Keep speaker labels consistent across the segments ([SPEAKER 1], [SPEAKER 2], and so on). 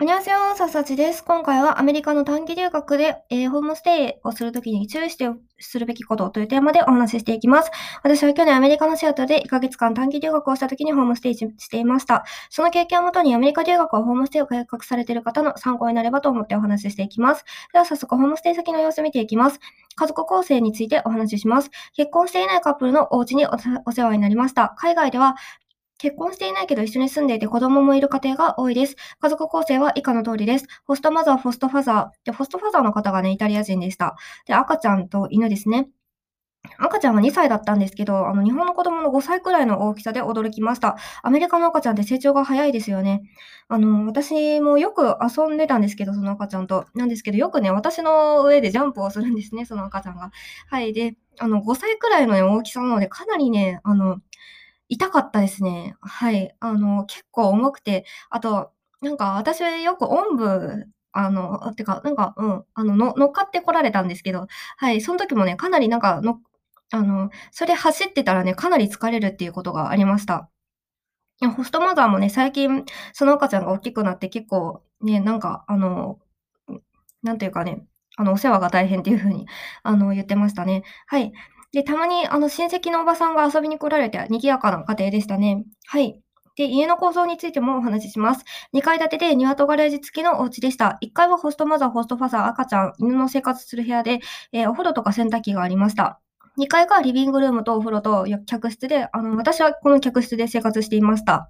[SPEAKER 1] こんにちは、ささちです。今回はアメリカの短期留学で、えー、ホームステイをするときに注意してするべきことというテーマでお話ししていきます。私は去年アメリカのシアトルで1ヶ月間短期留学をしたときにホームステイしていました。その経験をもとにアメリカ留学はホームステイを計画されている方の参考になればと思ってお話ししていきます。では早速ホームステイ先の様子を見ていきます。家族構成についてお話しします。結婚していないカップルのお家にお世話になりました。海外では結婚していないけど一緒に住んでいて子供もいる家庭が多いです。家族構成は以下の通りです。ホストマザー、ホストファザー。で、ホストファザーの方がね、イタリア人でした。で、赤ちゃんと犬ですね。赤ちゃんは2歳だったんですけど、あの、日本の子供の5歳くらいの大きさで驚きました。アメリカの赤ちゃんって成長が早いですよね。あの、私もよく遊んでたんですけど、その赤ちゃんと。なんですけど、よくね、私の上でジャンプをするんですね、その赤ちゃんが。はい。で、あの、5歳くらいの、ね、大きさなので、かなりね、あの、痛かったですね。はい。あの、結構重くて、あと、なんか私はよくおんぶ、あの、てか、なんか、うん、あの、乗っかってこられたんですけど、はい、その時もね、かなりなんか、のあの、それ走ってたらね、かなり疲れるっていうことがありました。ホストマザーもね、最近、その赤ちゃんが大きくなって結構ね、なんか、あの、なんていうかね、あの、お世話が大変っていう風に、あの、言ってましたね。はい。で、たまにあの親戚のおばさんが遊びに来られて賑やかな家庭でしたね。はい。で、家の構造についてもお話しします。2階建てで庭とガレージ付きのお家でした。1階はホストマザー、ホストファザー、赤ちゃん、犬の生活する部屋で、えー、お風呂とか洗濯機がありました。2階がリビングルームとお風呂と客室で、あの、私はこの客室で生活していました。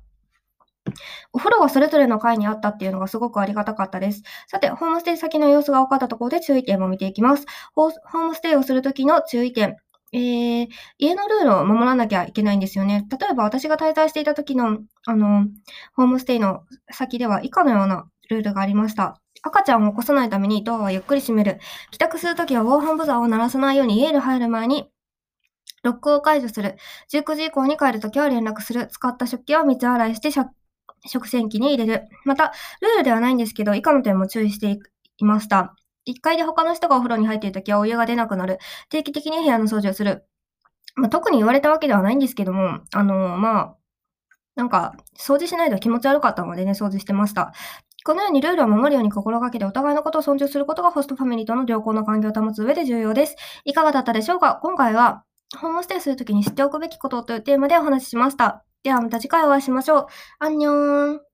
[SPEAKER 1] お風呂がそれぞれの階にあったっていうのがすごくありがたかったです。さて、ホームステイ先の様子が分かったところで注意点も見ていきます。ホームステイをするときの注意点。えー、家のルールを守らなきゃいけないんですよね。例えば私が滞在していた時の、あの、ホームステイの先では以下のようなルールがありました。赤ちゃんを起こさないためにドアはゆっくり閉める。帰宅するときは防犯ブザーを鳴らさないように家に入る前にロックを解除する。19時以降に帰るときは連絡する。使った食器は水洗いして食洗機に入れる。また、ルールではないんですけど、以下の点も注意していました。1階で他の人がお風呂に入っているときはお湯が出なくなる。定期的に部屋の掃除をする。まあ、特に言われたわけではないんですけども、あのー、まあ、なんか、掃除しないと気持ち悪かったのでね、掃除してました。このようにルールを守るように心がけてお互いのことを尊重することがホストファミリーとの良好な関係を保つ上で重要です。いかがだったでしょうか？今回は、ホームステイするときに知っておくべきことというテーマでお話ししました。ではまた次回お会いしましょう。アンニョーン。